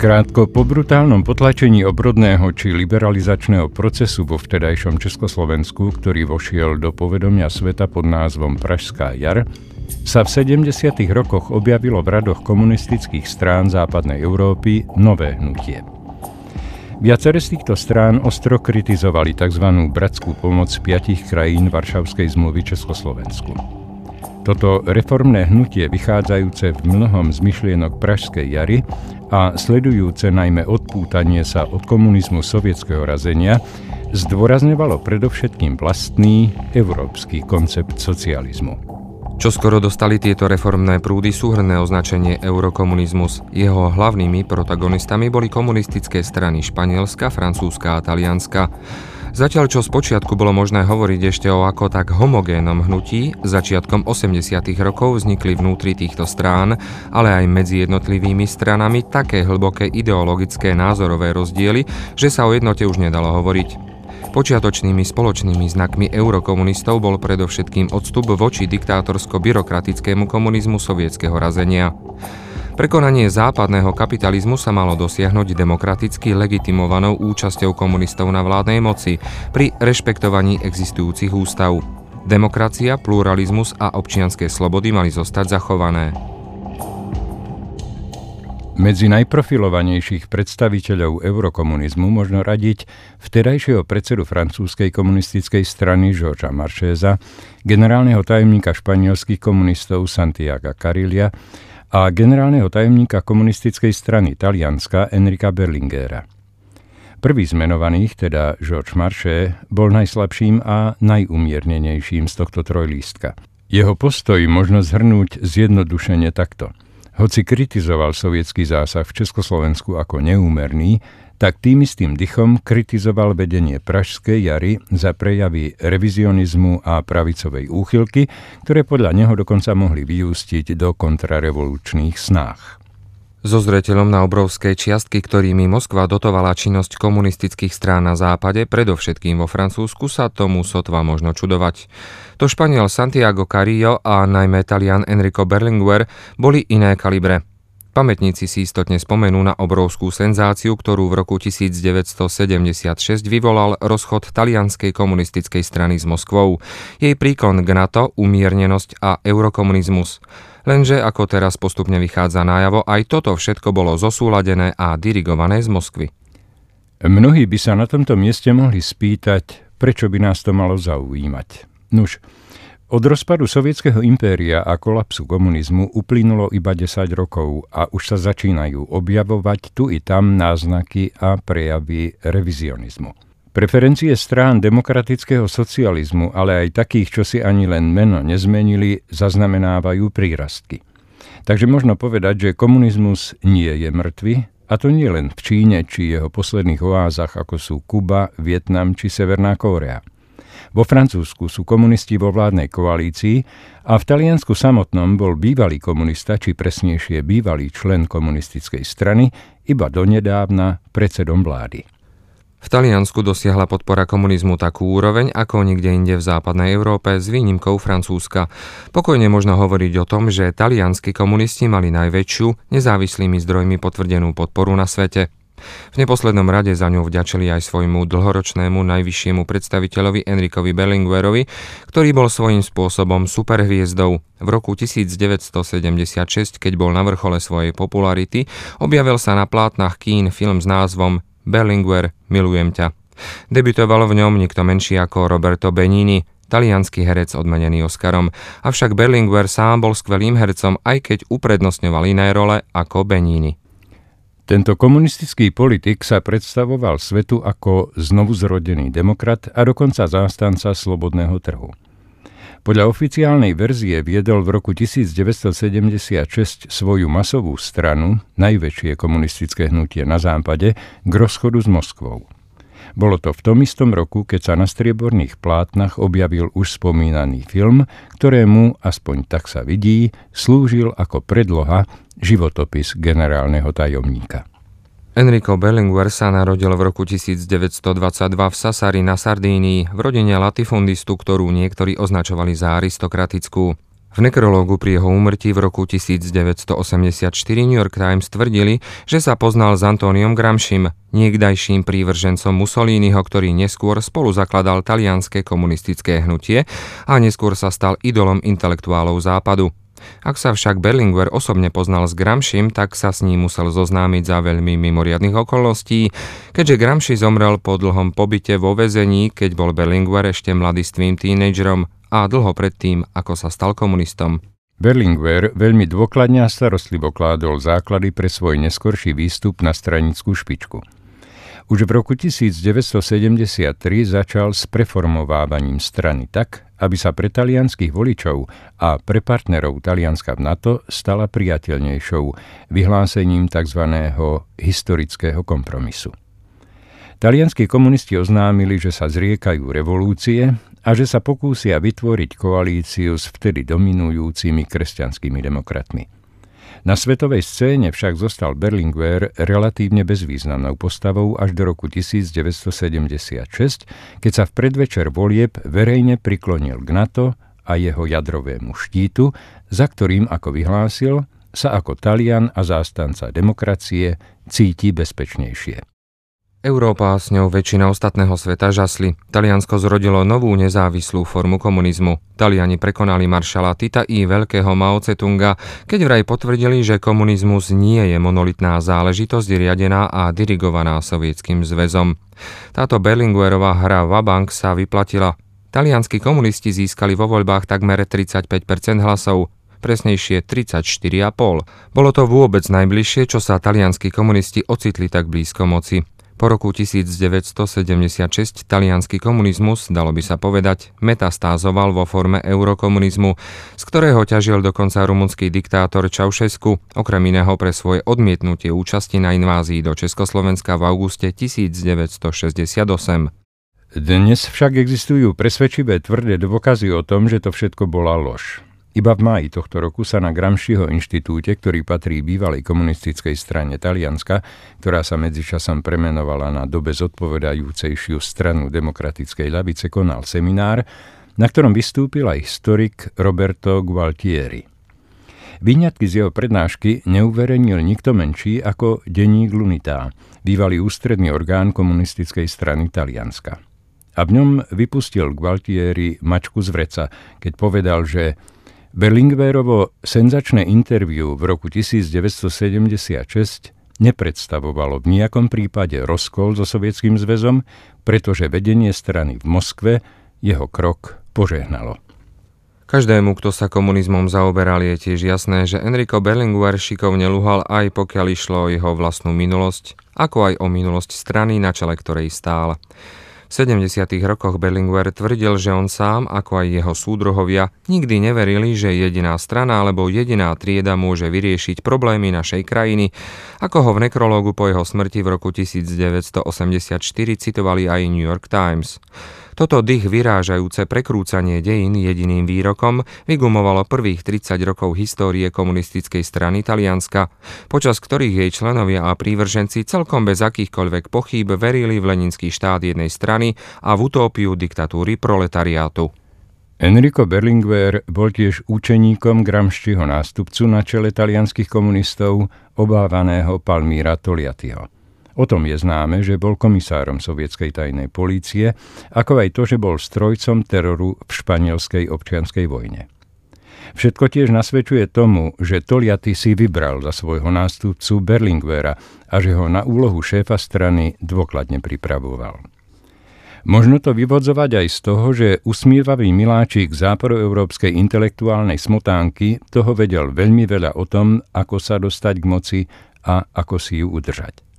Krátko po brutálnom potlačení obrodného či liberalizačného procesu vo vtedajšom Československu, ktorý vošiel do povedomia sveta pod názvom Pražská jar, sa v 70. rokoch objavilo v radoch komunistických strán západnej Európy nové hnutie. Viacere z týchto strán ostro kritizovali tzv. bratskú pomoc piatich krajín Varšavskej zmluvy Československu. Toto reformné hnutie vychádzajúce v mnohom z myšlienok Pražskej jary a sledujúce najmä odpútanie sa od komunizmu sovietského razenia, zdôrazňovalo predovšetkým vlastný európsky koncept socializmu. Čo skoro dostali tieto reformné prúdy súhrné označenie eurokomunizmus. Jeho hlavnými protagonistami boli komunistické strany Španielska, Francúzska a Talianska. Zatiaľ čo spočiatku bolo možné hovoriť ešte o ako tak homogénnom hnutí, začiatkom 80. rokov vznikli vnútri týchto strán, ale aj medzi jednotlivými stranami také hlboké ideologické názorové rozdiely, že sa o jednote už nedalo hovoriť. Počiatočnými spoločnými znakmi eurokomunistov bol predovšetkým odstup voči diktátorsko-byrokratickému komunizmu sovietského razenia. Prekonanie západného kapitalizmu sa malo dosiahnuť demokraticky legitimovanou účasťou komunistov na vládnej moci pri rešpektovaní existujúcich ústav. Demokracia, pluralizmus a občianské slobody mali zostať zachované. Medzi najprofilovanejších predstaviteľov eurokomunizmu možno radiť vtedajšieho predsedu francúzskej komunistickej strany Georgesa Marchéza, generálneho tajomníka španielských komunistov Santiago Carilia, a generálneho tajomníka komunistickej strany Talianska Enrika Berlingera. Prvý z menovaných, teda George Marché, bol najslabším a najumiernenejším z tohto trojlístka. Jeho postoj možno zhrnúť zjednodušene takto. Hoci kritizoval sovietský zásah v Československu ako neúmerný, tak tým istým dychom kritizoval vedenie Pražskej jary za prejavy revizionizmu a pravicovej úchylky, ktoré podľa neho dokonca mohli vyústiť do kontrarevolučných snách. So zreteľom na obrovské čiastky, ktorými Moskva dotovala činnosť komunistických strán na západe, predovšetkým vo Francúzsku, sa tomu sotva možno čudovať. To Španiel Santiago Carillo a najmä Talian Enrico Berlinguer boli iné kalibre. Pamätníci si istotne spomenú na obrovskú senzáciu, ktorú v roku 1976 vyvolal rozchod talianskej komunistickej strany s Moskvou. Jej príklon k NATO, umiernenosť a eurokomunizmus. Lenže, ako teraz postupne vychádza nájavo, aj toto všetko bolo zosúladené a dirigované z Moskvy. Mnohí by sa na tomto mieste mohli spýtať, prečo by nás to malo zaujímať. Nuž, od rozpadu sovietského impéria a kolapsu komunizmu uplynulo iba 10 rokov a už sa začínajú objavovať tu i tam náznaky a prejavy revizionizmu. Preferencie strán demokratického socializmu, ale aj takých, čo si ani len meno nezmenili, zaznamenávajú prírastky. Takže možno povedať, že komunizmus nie je mŕtvy, a to nie len v Číne či jeho posledných oázach, ako sú Kuba, Vietnam či Severná Kórea. Vo Francúzsku sú komunisti vo vládnej koalícii a v Taliansku samotnom bol bývalý komunista, či presnejšie bývalý člen komunistickej strany, iba donedávna predsedom vlády. V Taliansku dosiahla podpora komunizmu takú úroveň ako nikde inde v západnej Európe s výnimkou Francúzska. Pokojne možno hovoriť o tom, že talianskí komunisti mali najväčšiu, nezávislými zdrojmi potvrdenú podporu na svete. V neposlednom rade za ňu vďačili aj svojmu dlhoročnému najvyššiemu predstaviteľovi Enrikovi Berlinguerovi, ktorý bol svojím spôsobom superhviezdou. V roku 1976, keď bol na vrchole svojej popularity, objavil sa na plátnach kín film s názvom Berlinguer, milujem ťa. Debutoval v ňom nikto menší ako Roberto Benini, talianský herec odmenený Oscarom, avšak Berlinguer sám bol skvelým hercom, aj keď uprednostňoval iné role ako Benini. Tento komunistický politik sa predstavoval svetu ako znovuzrodený demokrat a dokonca zástanca slobodného trhu. Podľa oficiálnej verzie viedol v roku 1976 svoju masovú stranu, najväčšie komunistické hnutie na západe, k rozchodu s Moskvou. Bolo to v tom istom roku, keď sa na strieborných plátnach objavil už spomínaný film, ktorému, aspoň tak sa vidí, slúžil ako predloha životopis generálneho tajomníka. Enrico Berlinguer sa narodil v roku 1922 v Sassari na Sardínii v rodine latifundistu, ktorú niektorí označovali za aristokratickú. V nekrológu pri jeho úmrtí v roku 1984 New York Times tvrdili, že sa poznal s Antóniom Gramšim, niekdajším prívržencom Mussoliniho, ktorý neskôr spolu zakladal talianské komunistické hnutie a neskôr sa stal idolom intelektuálov západu. Ak sa však Berlinguer osobne poznal s Gramšim, tak sa s ním musel zoznámiť za veľmi mimoriadných okolností, keďže Gramši zomrel po dlhom pobyte vo väzení, keď bol Berlinguer ešte mladistvým tínedžerom a dlho predtým, ako sa stal komunistom. Berlinguer veľmi dôkladne a starostlivo kládol základy pre svoj neskorší výstup na stranickú špičku. Už v roku 1973 začal s preformovávaním strany tak, aby sa pre talianských voličov a pre partnerov Talianska v NATO stala priateľnejšou vyhlásením tzv. historického kompromisu. Talianskí komunisti oznámili, že sa zriekajú revolúcie a že sa pokúsia vytvoriť koalíciu s vtedy dominujúcimi kresťanskými demokratmi. Na svetovej scéne však zostal Berlinguer relatívne bezvýznamnou postavou až do roku 1976, keď sa v predvečer volieb verejne priklonil k NATO a jeho jadrovému štítu, za ktorým, ako vyhlásil, sa ako Talian a zástanca demokracie cíti bezpečnejšie. Európa a s ňou väčšina ostatného sveta žasli. Taliansko zrodilo novú nezávislú formu komunizmu. Taliani prekonali maršala Tita i veľkého Mao Tse-tunga, keď vraj potvrdili, že komunizmus nie je monolitná záležitosť riadená a dirigovaná sovietským zväzom. Táto Berlinguerová hra Vabank sa vyplatila. Talianskí komunisti získali vo voľbách takmer 35% hlasov, presnejšie 34,5. Bolo to vôbec najbližšie, čo sa talianskí komunisti ocitli tak blízko moci. Po roku 1976 talianský komunizmus, dalo by sa povedať, metastázoval vo forme eurokomunizmu, z ktorého ťažil dokonca rumunský diktátor Čaušesku, okrem iného pre svoje odmietnutie účasti na invázii do Československa v auguste 1968. Dnes však existujú presvedčivé tvrdé dôkazy o tom, že to všetko bola lož. Iba v máji tohto roku sa na Gramsciho inštitúte, ktorý patrí bývalej komunistickej strane Talianska, ktorá sa medzičasom premenovala na dobe zodpovedajúcejšiu stranu demokratickej ľavice, konal seminár, na ktorom vystúpil aj historik Roberto Gualtieri. Výňatky z jeho prednášky neuverejnil nikto menší ako denník Lunitá, bývalý ústredný orgán komunistickej strany Talianska. A v ňom vypustil Gualtieri mačku z vreca, keď povedal, že Berlinguerovo senzačné interviu v roku 1976 nepredstavovalo v nejakom prípade rozkol so Sovietským zväzom, pretože vedenie strany v Moskve jeho krok požehnalo. Každému, kto sa komunizmom zaoberal, je tiež jasné, že Enrico Berlinguer šikovne luhal aj pokiaľ išlo o jeho vlastnú minulosť, ako aj o minulosť strany, na čele ktorej stál. V 70. rokoch Berlinguer tvrdil, že on sám, ako aj jeho súdruhovia, nikdy neverili, že jediná strana alebo jediná trieda môže vyriešiť problémy našej krajiny, ako ho v nekrológu po jeho smrti v roku 1984 citovali aj New York Times. Toto dých vyrážajúce prekrúcanie dejín jediným výrokom vygumovalo prvých 30 rokov histórie komunistickej strany Talianska, počas ktorých jej členovia a prívrženci celkom bez akýchkoľvek pochýb verili v leninský štát jednej strany a v utópiu diktatúry proletariátu. Enrico Berlinguer bol tiež účeníkom Gramsciho nástupcu na čele talianských komunistov, obávaného Palmíra Toliatiho. O tom je známe, že bol komisárom sovietskej tajnej polície, ako aj to, že bol strojcom teroru v španielskej občianskej vojne. Všetko tiež nasvedčuje tomu, že Toliaty si vybral za svojho nástupcu Berlinguera a že ho na úlohu šéfa strany dôkladne pripravoval. Možno to vyvodzovať aj z toho, že usmievavý miláčik západoeurópskej intelektuálnej smotánky toho vedel veľmi veľa o tom, ako sa dostať k moci a ako si ju udržať.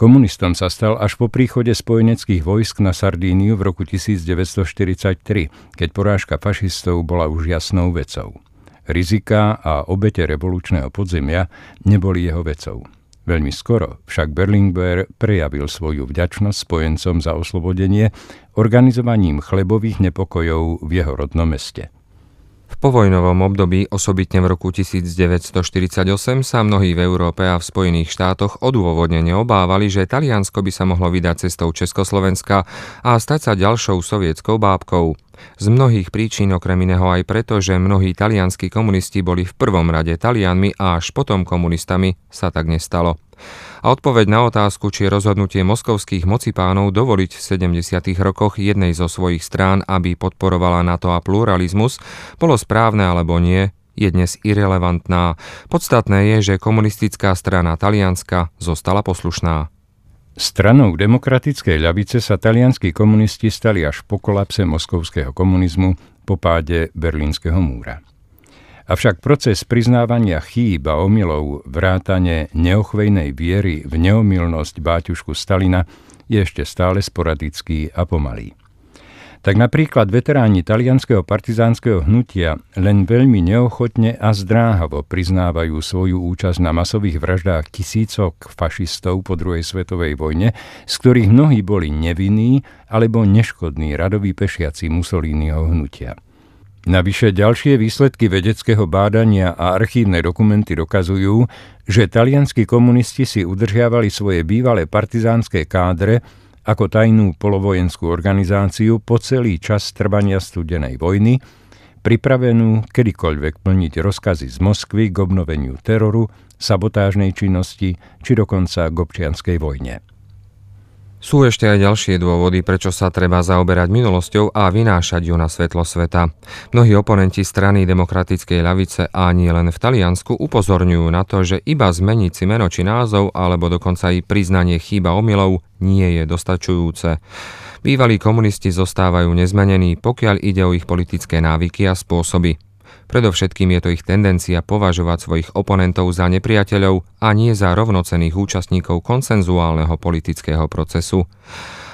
Komunistom sa stal až po príchode spojeneckých vojsk na Sardíniu v roku 1943, keď porážka fašistov bola už jasnou vecou. Rizika a obete revolučného podzemia neboli jeho vecou. Veľmi skoro však Berlinguer prejavil svoju vďačnosť spojencom za oslobodenie organizovaním chlebových nepokojov v jeho rodnom meste. V povojnovom období, osobitne v roku 1948, sa mnohí v Európe a v Spojených štátoch odôvodnene obávali, že Taliansko by sa mohlo vydať cestou Československa a stať sa ďalšou sovietskou bábkou. Z mnohých príčin okrem iného aj preto, že mnohí talianskí komunisti boli v prvom rade Talianmi a až potom komunistami, sa tak nestalo. A odpoveď na otázku, či rozhodnutie moskovských mocipánov dovoliť v 70. rokoch jednej zo svojich strán, aby podporovala NATO a pluralizmus, bolo správne alebo nie, je dnes irrelevantná. Podstatné je, že komunistická strana Talianska zostala poslušná. Stranou demokratickej ľavice sa talianskí komunisti stali až po kolapse moskovského komunizmu po páde Berlínskeho múra. Avšak proces priznávania chýb a omylov vrátane neochvejnej viery v neomilnosť báťušku Stalina je ešte stále sporadický a pomalý. Tak napríklad veteráni talianského partizánskeho hnutia len veľmi neochotne a zdráhavo priznávajú svoju účasť na masových vraždách tisícok fašistov po druhej svetovej vojne, z ktorých mnohí boli nevinní alebo neškodní radoví pešiaci Mussoliniho hnutia. Navyše ďalšie výsledky vedeckého bádania a archívne dokumenty dokazujú, že talianskí komunisti si udržiavali svoje bývalé partizánske kádre ako tajnú polovojenskú organizáciu po celý čas trvania studenej vojny, pripravenú kedykoľvek plniť rozkazy z Moskvy k obnoveniu teroru, sabotážnej činnosti či dokonca k občianskej vojne. Sú ešte aj ďalšie dôvody, prečo sa treba zaoberať minulosťou a vynášať ju na svetlo sveta. Mnohí oponenti strany demokratickej ľavice a nie len v Taliansku upozorňujú na to, že iba zmeniť si meno či názov alebo dokonca i priznanie chýba omylov nie je dostačujúce. Bývalí komunisti zostávajú nezmenení, pokiaľ ide o ich politické návyky a spôsoby. Predovšetkým je to ich tendencia považovať svojich oponentov za nepriateľov a nie za rovnocených účastníkov konsenzuálneho politického procesu.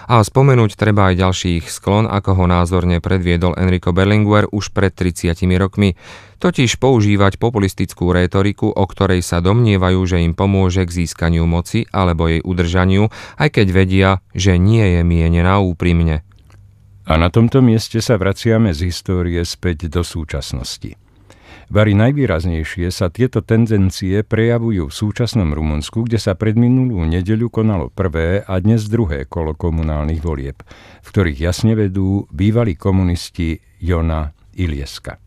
A spomenúť treba aj ďalší ich sklon, ako ho názorne predviedol Enrico Berlinguer už pred 30 rokmi, totiž používať populistickú rétoriku, o ktorej sa domnievajú, že im pomôže k získaniu moci alebo jej udržaniu, aj keď vedia, že nie je mienená úprimne. A na tomto mieste sa vraciame z histórie späť do súčasnosti. Vary najvýraznejšie sa tieto tendencie prejavujú v súčasnom Rumunsku, kde sa pred minulú nedeľu konalo prvé a dnes druhé kolo komunálnych volieb, v ktorých jasne vedú bývalí komunisti Jona Ilieska.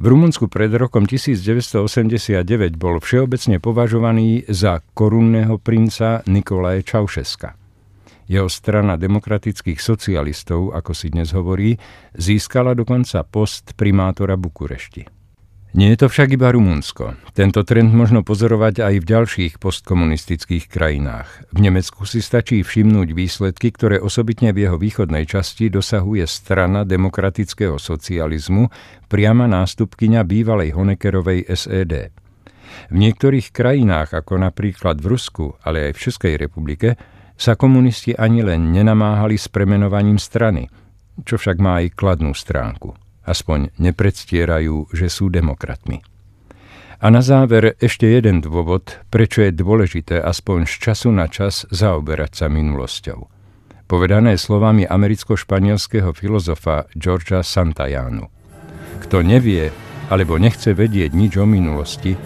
V Rumunsku pred rokom 1989 bol všeobecne považovaný za korunného princa Nikolaje Čaušeska. Jeho strana demokratických socialistov, ako si dnes hovorí, získala dokonca post primátora Bukurešti. Nie je to však iba Rumunsko. Tento trend možno pozorovať aj v ďalších postkomunistických krajinách. V Nemecku si stačí všimnúť výsledky, ktoré osobitne v jeho východnej časti dosahuje strana demokratického socializmu, priama nástupkyňa bývalej Honeckerovej SED. V niektorých krajinách, ako napríklad v Rusku, ale aj v Českej republike, sa komunisti ani len nenamáhali s premenovaním strany, čo však má aj kladnú stránku aspoň nepredstierajú, že sú demokratmi. A na záver ešte jeden dôvod, prečo je dôležité aspoň z času na čas zaoberať sa minulosťou. Povedané slovami americko-španielského filozofa Georgia Santajánu. Kto nevie alebo nechce vedieť nič o minulosti,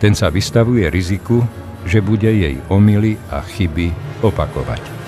ten sa vystavuje riziku, že bude jej omily a chyby opakować.